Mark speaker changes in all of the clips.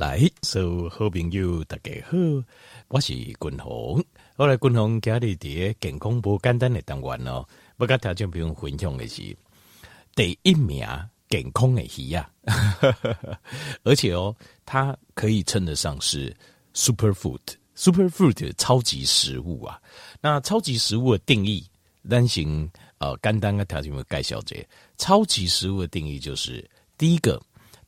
Speaker 1: 来，所有好朋友大家好，我是君鸿。后来君鸿家里的健康不简单的单元哦，不跟大家不用分享的是第一名健康的鱼啊，而且哦，它可以称得上是 super food，super food 超级食物啊。那超级食物的定义，单行呃，简单的条件有介绍者，超级食物的定义就是第一个。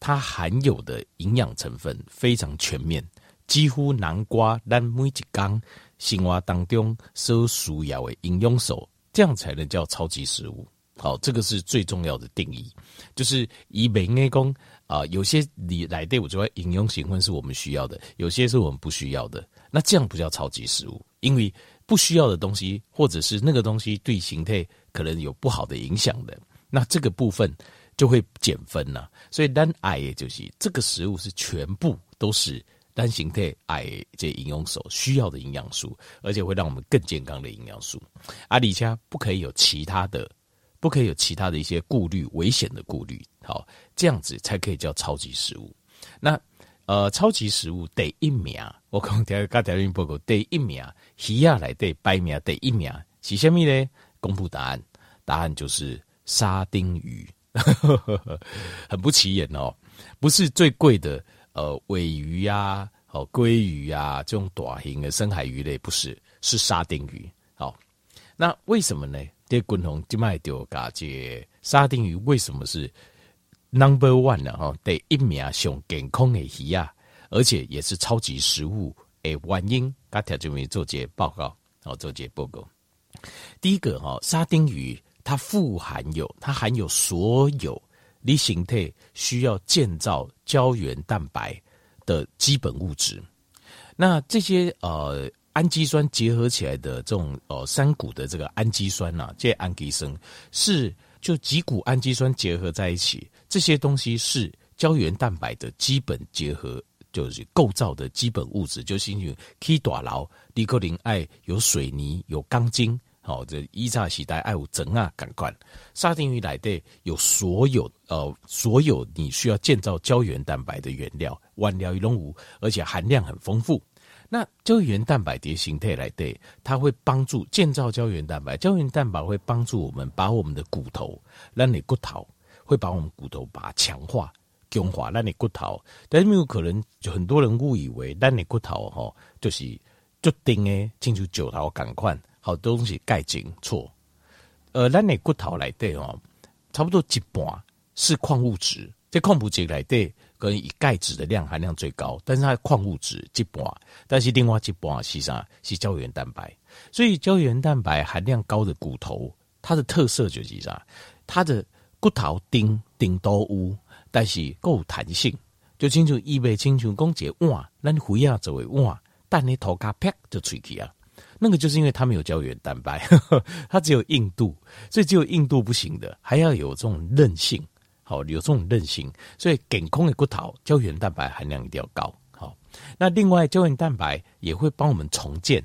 Speaker 1: 它含有的营养成分非常全面，几乎南瓜咱每一天生活当中所需要的营养素，这样才能叫超级食物。好，这个是最重要的定义，就是以美内功啊，有些你来对我说营养成分是我们需要的，有些是我们不需要的，那这样不叫超级食物，因为不需要的东西，或者是那个东西对形态可能有不好的影响的，那这个部分。就会减分呐，所以单癌也就是这个食物是全部都是单形态癌这营养素需要的营养素，而且会让我们更健康的营养素。阿里家不可以有其他的，不可以有其他的一些顾虑，危险的顾虑。好，这样子才可以叫超级食物。那呃，超级食物第一名，我刚才刚才报告第一名，鱼仔来对排名第一名是虾米呢？公布答案，答案就是沙丁鱼。很不起眼哦，不是最贵的呃尾鱼呀、啊、哦鲑鱼呀、啊、这种大型的深海鱼类，不是，是沙丁鱼。好，那为什么呢？这滚红就卖掉嘎这沙丁鱼为什么是 number one 呢？哈，第一名上健康的鱼啊，而且也是超级食物诶原因，刚才就没做这报告，好做这报告。第一个哈，沙丁鱼。它富含有，它含有所有你形态需要建造胶原蛋白的基本物质。那这些呃氨基酸结合起来的这种呃三股的这个氨基酸呐、啊，这些氨基酸是就几股氨基酸结合在一起，这些东西是胶原蛋白的基本结合，就是构造的基本物质。就是因为可以大楼，你可能爱有水泥，有钢筋。好，这一炸时代爱有整啊，感官沙丁鱼来的有所有呃，所有你需要建造胶原蛋白的原料，原料一龙五，而且含量很丰富。那胶原蛋白的形态来的，它会帮助建造胶原蛋白，胶原蛋白会帮助我们把我们的骨头，让你骨头会把我们骨头把它强化、强化，让你骨头。但是没有可能，就很多人误以为让你骨头哈，就是就定诶，进入九头赶快。好多东西钙进错，呃，咱的骨头来对哦，差不多一半是矿物质，这矿物质来对，可能以钙质的量含量最高，但是它矿物质一半，但是另外一半是啥？是胶原蛋白。所以胶原蛋白含量高的骨头，它的特色就是啥？它的骨头顶顶都乌，但是够弹性，就清楚意味清楚讲一个碗，咱回亚作为碗，但你头壳啪就吹起啊。那个就是因为它没有胶原蛋白，呵呵，它只有硬度，所以只有硬度不行的，还要有这种韧性，好，有这种韧性，所以健康的骨头胶原蛋白含量一定要高，好。那另外胶原蛋白也会帮我们重建，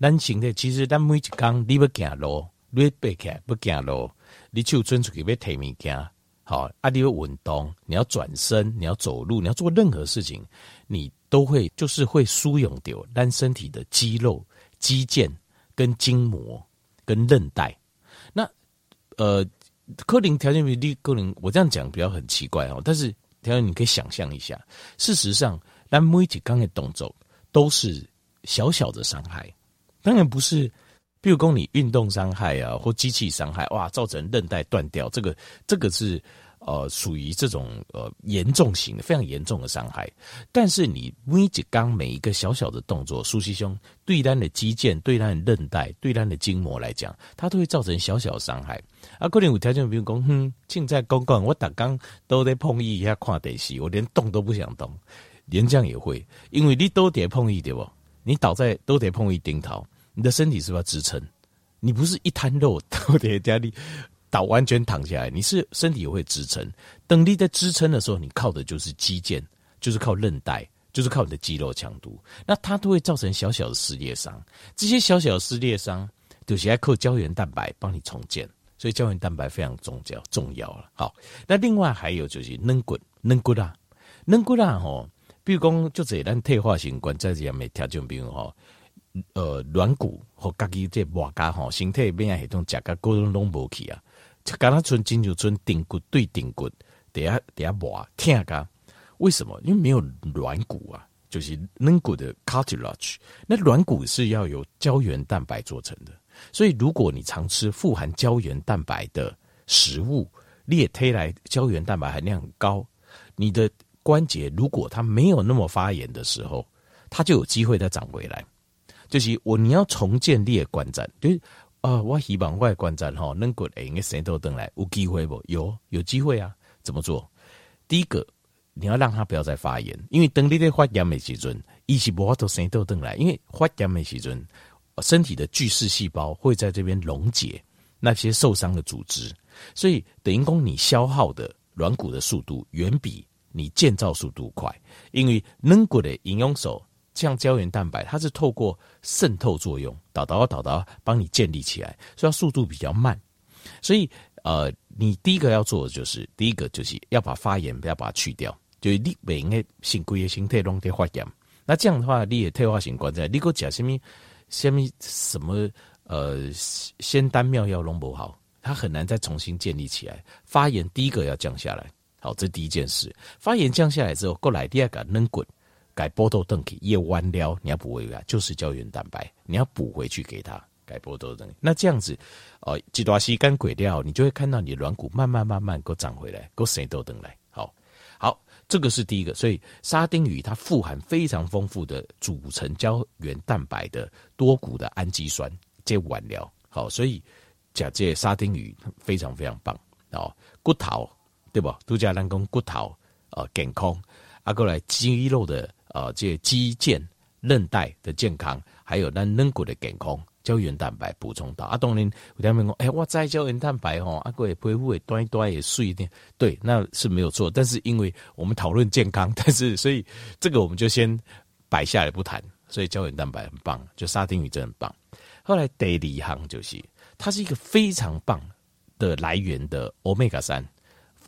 Speaker 1: 咱行的其实咱每一天你要走路，你要背起来不走路，你就钻出去要提物件，好，啊，你要运动，你要转身，你要走路，你要做任何事情，你都会就是会疏拢掉咱身体的肌肉。肌腱、跟筋膜、跟韧带，那呃，科林条件比例，科林我这样讲比较很奇怪哦，但是条件你可以想象一下，事实上，咱每一刚的动作都是小小的伤害，当然不是，比如说你运动伤害啊，或机器伤害，哇，造成韧带断掉，这个这个是。呃，属于这种呃严重型的、非常严重的伤害。但是你每一刚每一个小小的动作，舒西兄对单的肌腱、对单的韧带、对单的筋膜来讲，它都会造成小小的伤害。啊，可能有条件比如讲，哼，现在公共我打刚都得碰一下跨电视，我连动都不想动，连这样也会，因为你都得碰一点不？你倒在都得碰一顶头，你的身体是不是要支撑？你不是一滩肉都得 家里。倒完全躺下来，你是身体会支撑。等你在支撑的时候，你靠的就是肌腱，就是靠韧带，就是靠你的肌肉强度。那它都会造成小小的撕裂伤。这些小小的撕裂伤，就是要靠胶原蛋白帮你重建。所以胶原蛋白非常重要，重要了。好，那另外还有就是软骨，软骨啊，软骨啊，吼，比如讲，就这咱退化性关节炎的条件，比如吼，呃，软骨和家己这磨牙吼，身体免疫系统甲各种拢无去啊，敢若存真就存顶骨对顶骨，底下底下磨疼甲，为什么？因为没有软骨啊，就是软骨的 cartilage，那软骨是要由胶原蛋白做成的，所以如果你常吃富含胶原蛋白的食物，列推来胶原蛋白含量很高，你的。关节如果它没有那么发炎的时候，它就有机会再长回来。就是我你要重建裂关节，就是啊、呃，我希望外关节哈能够哎，个舌头等来有机会不？有有机会啊？怎么做？第一个，你要让他不要再发炎，因为等你的发炎的时阵，一起不都舌头等来，因为发炎的时阵，身体的巨噬细胞会在这边溶解那些受伤的组织，所以等于说你消耗的软骨的速度远比。你建造速度快，因为软骨的营养素像胶原蛋白，它是透过渗透作用，导导导导帮你建立起来，所以它速度比较慢。所以呃，你第一个要做的就是，第一个就是要把发炎不要把它去掉，就是你不应该新规的形态弄点发炎。那这样的话，你也退化性关节，你给我讲什么什么什么呃仙丹妙药弄不好，它很难再重新建立起来。发炎第一个要降下来。好，这第一件事，发炎降下来之后，过来第二个能滚，改波豆邓体叶弯料，你要补回来，就是胶原蛋白，你要补回去给他改波豆邓。那这样子，呃，几段时间过掉，你就会看到你软骨慢慢慢慢给长回来，给生豆邓来。好，好，这个是第一个，所以沙丁鱼它富含非常丰富的组成胶原蛋白的多股的氨基酸，这完了。好，所以假借沙丁鱼非常非常棒。哦，骨头。对不？度假人工骨头呃健康，啊过来肌肉的呃这肌腱韧带的健康，还有咱软骨的健康，胶原蛋白补充到。啊当然有点人讲，哎，我在胶原蛋白吼，啊过来皮肤会端一端也碎一点，对，那是没有错。但是因为我们讨论健康，但是所以这个我们就先摆下来不谈。所以胶原蛋白很棒，就沙丁鱼真的很棒。后来第二行就是，它是一个非常棒的来源的欧米伽三。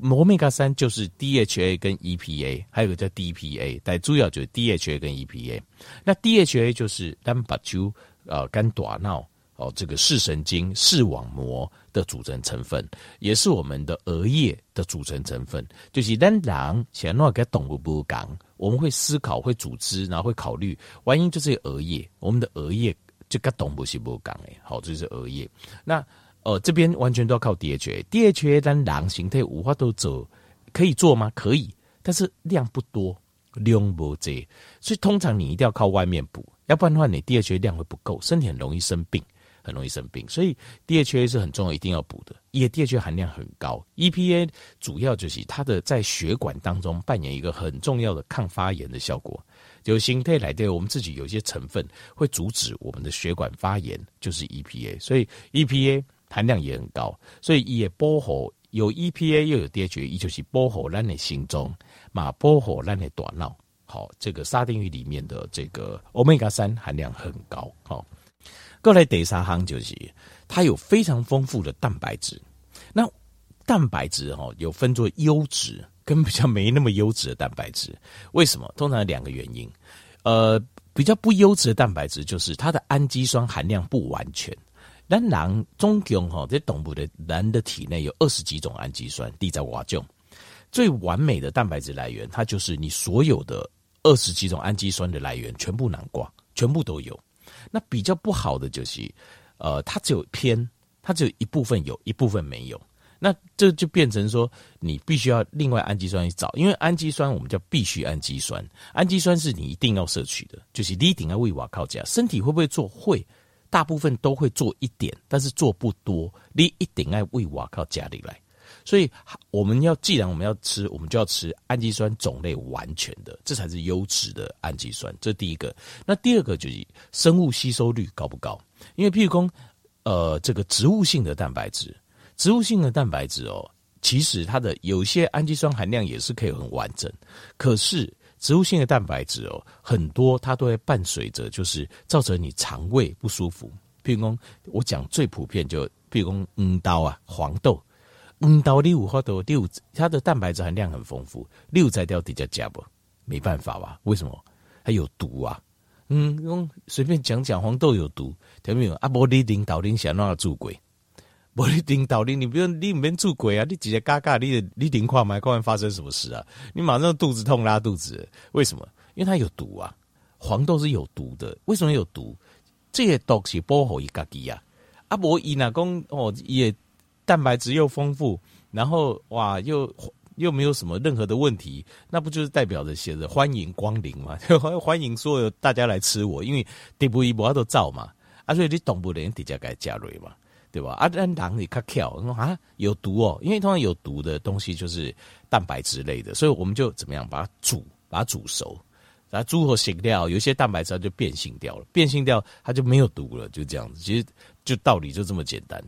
Speaker 1: Omega 三就是 DHA 跟 EPA，还有个叫 DPA，但主要就是 DHA 跟 EPA。那 DHA 就是单把球呃肝大脑哦这个视神经视网膜的组成成分，也是我们的额叶的组成成分。就是当人想要给动物不讲，我们会思考、会组织，然后会考虑，万一就是额叶，我们的额叶就跟动物是不讲诶。好，这是额叶。那呃，这边完全都要靠 DHA，DHA 单狼形态五花都走，可以做吗？可以，但是量不多，量不多，所以通常你一定要靠外面补，要不然的话你 DHA 量会不够，身体很容易生病，很容易生病。所以 DHA 是很重要，一定要补的，因为 DHA 含量很高。EPA 主要就是它的在血管当中扮演一个很重要的抗发炎的效果，就形态来的我们自己有一些成分会阻止我们的血管发炎，就是 EPA，所以 EPA。含量也很高，所以也保护有 EPA 又有 DHA，也就是保护咱的心脏嘛，保护咱的大脑。好，这个沙丁鱼里面的这个 Omega 三含量很高。好，过来第三项就是它有非常丰富的蛋白质。那蛋白质哈有分作优质跟比较没那么优质的蛋白质。为什么？通常两个原因。呃，比较不优质的蛋白质就是它的氨基酸含量不完全。但人总共哈，在动物的人的体内有二十几种氨基酸，地在瓦中最完美的蛋白质来源，它就是你所有的二十几种氨基酸的来源全部囊括，全部都有。那比较不好的就是，呃，它只有偏，它只有一部分有，一部分没有。那这就变成说，你必须要另外氨基酸去找，因为氨基酸我们叫必需氨基酸，氨基酸是你一定要摄取的，就是你一定要为瓦靠家，身体会不会做？会。大部分都会做一点，但是做不多。你一定要喂我靠家里来，所以我们要既然我们要吃，我们就要吃氨基酸种类完全的，这才是优质的氨基酸。这第一个。那第二个就是生物吸收率高不高？因为譬如说，呃，这个植物性的蛋白质，植物性的蛋白质哦，其实它的有些氨基酸含量也是可以很完整，可是。植物性的蛋白质哦，很多它都会伴随着，就是造成你肠胃不舒服。譬如说，我讲最普遍就，譬如说黄豆啊，黄豆，黄豆你有好多六，它的蛋白质含量很丰富，六在掉底下加不？没办法吧？为什么？它有毒啊！嗯，用随便讲讲黄豆有毒，听没有？啊，无你领导人想让他做鬼，无你领导人，你不用你免做鬼啊！你直接嘎嘎，你你领矿买，看看发生什么事啊？你马上肚子痛拉肚子，为什么？因为它有毒啊！黄豆是有毒的，为什么有毒？这些毒是保护伊家己啊！啊，无伊那讲哦，也蛋白质又丰富，然后哇又。又没有什么任何的问题，那不就是代表着写着欢迎光临嘛？欢迎所有大家来吃我，因为地不一波都造嘛，啊，所以你懂不连底下该加瑞嘛，对吧？啊，但狼你看巧啊，有毒哦，因为通常有毒的东西就是蛋白质类的，所以我们就怎么样把它煮，把它煮熟，然后煮后醒掉，有一些蛋白质它就变性掉了，变性掉它就没有毒了，就这样子，其实就道理就这么简单。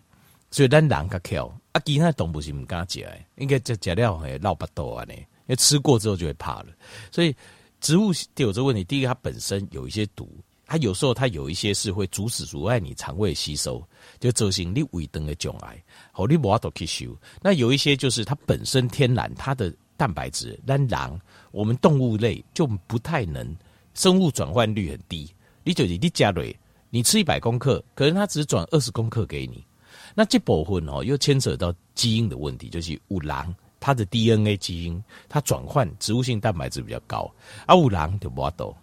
Speaker 1: 所以咱人较巧，啊，其他动物是唔敢食，应该食食了会闹巴肚啊呢，因为吃过之后就会怕了。所以植物有这个问题，第一个它本身有一些毒，它有时候它有一些是会阻止阻碍你肠胃吸收，就造成你胃肠的障碍，好你无法度吸收。那有一些就是它本身天然它的蛋白质，咱人我们动物类就不太能，生物转换率很低。你就是你加瑞，你吃一百公克，可能它只转二十公克给你。那这部分哦，又牵扯到基因的问题，就是五狼它的 DNA 基因，它转换植物性蛋白质比较高，啊五狼就不多，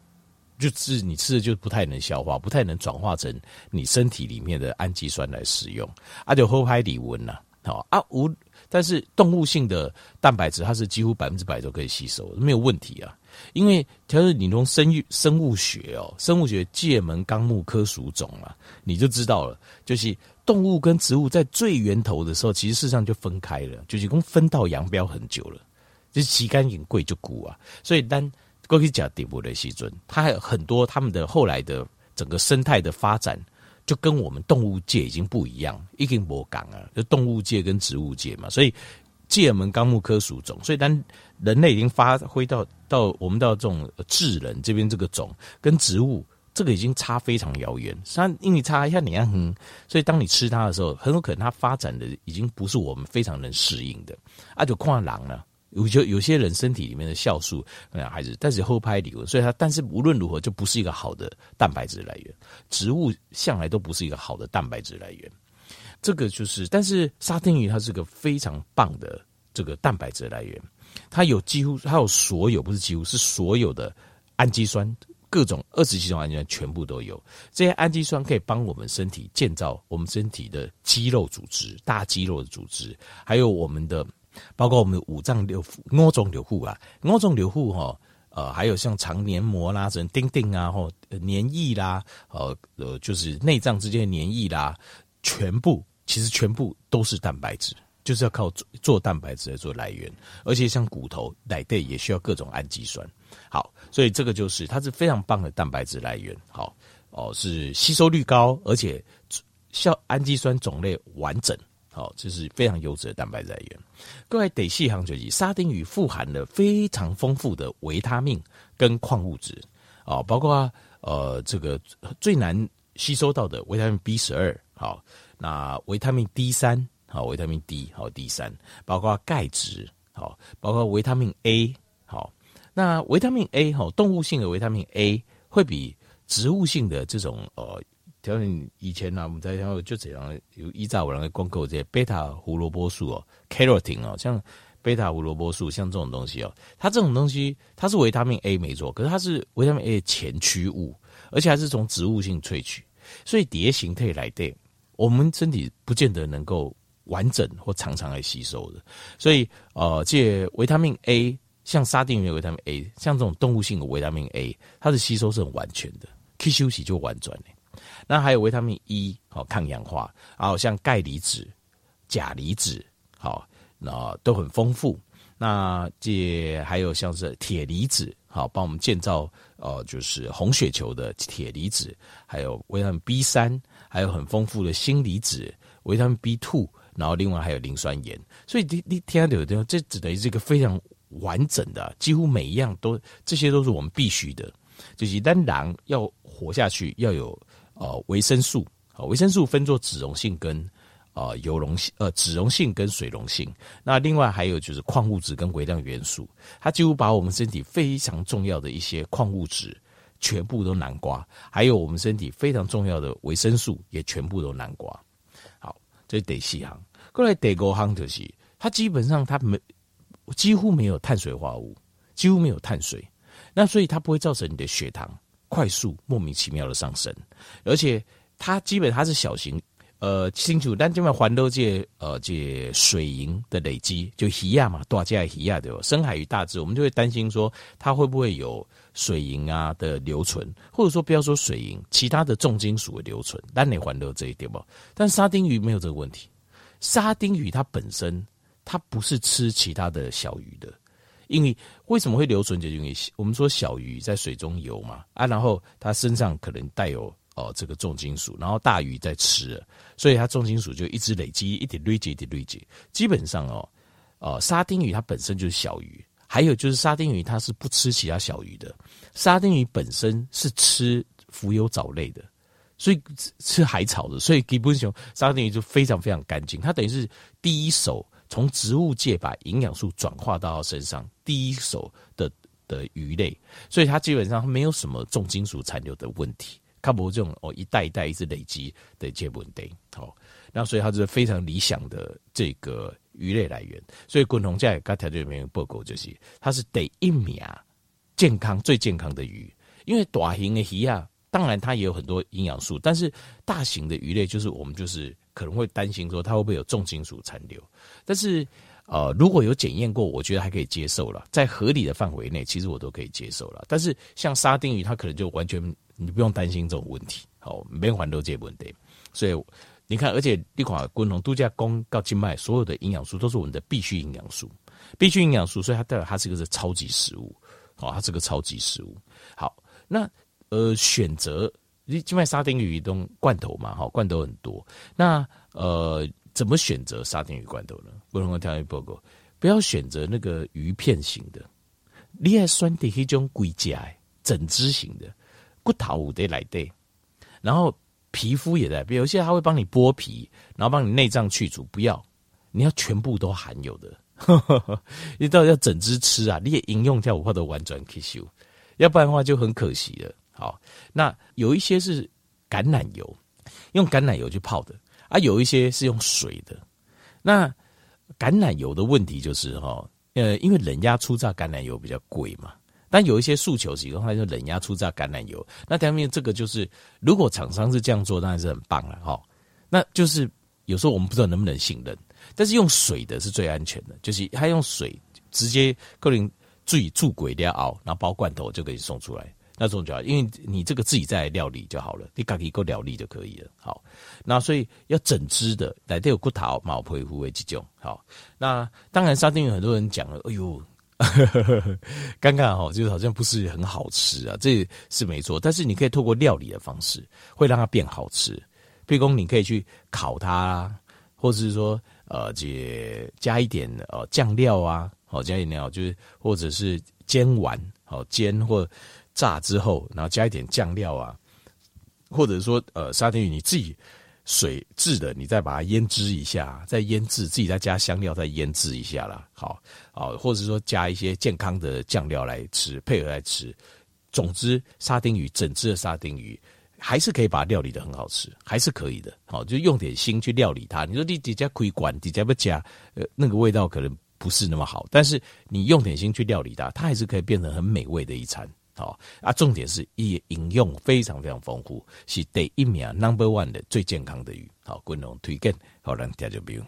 Speaker 1: 就是你吃的就不太能消化，不太能转化成你身体里面的氨基酸来使用，啊就后排体温呐，好啊无，但是动物性的蛋白质它是几乎百分之百都可以吸收，没有问题啊，因为它是你从生育生物学哦，生物学界门纲目科属种啊，你就知道了，就是。动物跟植物在最源头的时候，其实事实上就分开了，就是共分道扬镳很久了。就是旗杆引贵就古啊，所以当过去讲底部的西尊，它还有很多他们的后来的整个生态的发展，就跟我们动物界已经不一样，已经不讲啊，就动物界跟植物界嘛。所以界门纲目科属种，所以当人类已经发挥到到我们到这种智人这边这个种跟植物。这个已经差非常遥远，它因为差一下你看，哼，所以当你吃它的时候，很有可能它发展的已经不是我们非常能适应的。啊，就跨狼了，有就有些人身体里面的酵素还是，但是后拍理论，所以它但是无论如何就不是一个好的蛋白质来源。植物向来都不是一个好的蛋白质来源，这个就是，但是沙丁鱼它是个非常棒的这个蛋白质来源，它有几乎它有所有不是几乎是所有的氨基酸。各种二十几种氨基酸全部都有，这些氨基酸可以帮我们身体建造我们身体的肌肉组织、大肌肉的组织，还有我们的包括我们五脏六腑、五脏六腑啊，五脏六腑哈，呃，还有像肠黏膜啦、什么钉钉啊、或黏液啦，呃呃，就是内脏之间的黏液啦，全部其实全部都是蛋白质。就是要靠做做蛋白质来做来源，而且像骨头、奶类也需要各种氨基酸。好，所以这个就是它是非常棒的蛋白质来源。好哦，是吸收率高，而且效氨基酸种类完整。好，这是非常优质的蛋白质来源。各位得细行就是沙丁鱼富含了非常丰富的维他命跟矿物质啊，包括呃这个最难吸收到的维他命 B 十二。好，那维他命 D 三。好，维他命 D 好，D 三，包括钙质好，包括维他命 A 好。那维他命 A 好，动物性的维他命 A 会比植物性的这种呃，条件以前呢、啊，我们在然后就这样有依照我们的光构这些贝塔胡萝卜素哦，carotene 哦，像贝塔胡萝卜素像这种东西哦，它这种东西它是维他命 A 没错，可是它是维他命 A 的前驱物，而且还是从植物性萃取，所以蝶形态来对我们身体不见得能够。完整或常常来吸收的，所以呃，这维他命 A，像沙丁鱼维他命 A，像这种动物性的维他命 A，它的吸收是很完全的，可以休息就完转。那还有维他命 E，好抗氧化，然后像钙离子、钾离子，好，那都很丰富。那这还有像是铁离子，好，帮我们建造呃，就是红血球的铁离子，还有维他命 B 三，还有很丰富的锌离子，维他命 B two。然后另外还有磷酸盐，所以你你听到的，这只等于是一个非常完整的，几乎每一样都，这些都是我们必须的。就是当然要活下去，要有呃维生素，啊，维生素分作脂溶性跟呃油溶性、呃脂溶性跟水溶性。那另外还有就是矿物质跟微量元素，它几乎把我们身体非常重要的一些矿物质全部都南瓜，还有我们身体非常重要的维生素也全部都南瓜。好，这是第四项。过来第五项就是，它基本上它没几乎没有碳水化合物，几乎没有碳水，那所以它不会造成你的血糖快速莫名其妙的上升，而且它基本它是小型，呃，清楚，但这边环都这呃这水银的累积，就鱼亚嘛，大家鱼亚对吧？深海鱼大致，我们就会担心说它会不会有水银啊的留存，或者说不要说水银，其他的重金属的留存，但你环都这一点吧。但沙丁鱼没有这个问题。沙丁鱼它本身，它不是吃其他的小鱼的，因为为什么会留存？就因为我们说小鱼在水中游嘛，啊，然后它身上可能带有哦、呃、这个重金属，然后大鱼在吃，所以它重金属就一直累积，一点累积，一点累积。基本上哦，呃，沙丁鱼它本身就是小鱼，还有就是沙丁鱼它是不吃其他小鱼的，沙丁鱼本身是吃浮游藻类的。所以吃海草的，所以基本上沙丁鱼就非常非常干净。它等于是第一手从植物界把营养素转化到身上，第一手的的鱼类，所以它基本上没有什么重金属残留的问题。它不这种哦一代一代一直累积的这问题。好，那所以它是非常理想的这个鱼类来源。所以滚筒在刚才这边报告就是，它是第一名健康最健康的鱼，因为大型的鱼啊。当然，它也有很多营养素，但是大型的鱼类就是我们就是可能会担心说它会不会有重金属残留。但是，呃，如果有检验过，我觉得还可以接受了，在合理的范围内，其实我都可以接受了。但是像沙丁鱼，它可能就完全你不用担心这种问题，好，没环都这问题。所以你看，而且一款滚龙度假宫告静脉所有的营养素都是我们的必需营养素，必需营养素，所以它代表它是一个是超级食物，好，它是个超级食物。好，那。呃，选择你就卖沙丁鱼东罐头嘛，哈，罐头很多。那呃，怎么选择沙丁鱼罐头呢？不能够挑一报告，不要选择那个鱼片型的，你爱选的一种龟甲整只型的，骨头得来的，然后皮肤也在，比如有些他会帮你剥皮，然后帮你内脏去除，不要，你要全部都含有的，你到底要整只吃啊？你也饮用掉，我怕都完全吸收，要不然的话就很可惜了。好，那有一些是橄榄油，用橄榄油去泡的啊，有一些是用水的。那橄榄油的问题就是哈，呃，因为冷压初榨橄榄油比较贵嘛。但有一些诉求是，它就冷压初榨橄榄油。那当然，这个就是如果厂商是这样做，当然是很棒了哈。那就是有时候我们不知道能不能信任，但是用水的是最安全的，就是它用水直接可能注意注轨料熬，然后包罐头就可以送出来。那种就好，因为你这个自己在料理就好了，你自己够料理就可以了。好，那所以要整只的，来都有骨头、毛皮、肤为几种。好，那当然沙丁鱼很多人讲了，哎呦，尴尬哈，就是好像不是很好吃啊，这是没错。但是你可以透过料理的方式，会让它变好吃。譬如说，你可以去烤它，或者是说呃，这加一点呃酱料啊，好加一点料，就是或者是煎完，好煎或。炸之后，然后加一点酱料啊，或者说呃沙丁鱼你自己水制的，你再把它腌制一下，再腌制自己再加香料再腌制一下啦。好，好，或者说加一些健康的酱料来吃，配合来吃。总之，沙丁鱼整只的沙丁鱼还是可以把它料理的很好吃，还是可以的。好，就用点心去料理它。你说你底下可以管，底下不加，呃，那个味道可能不是那么好。但是你用点心去料理它，它还是可以变成很美味的一餐。好啊，重点是以饮用非常非常丰富，是第一名 number one 的最健康的鱼。好，滚龙推荐，好让大家不用。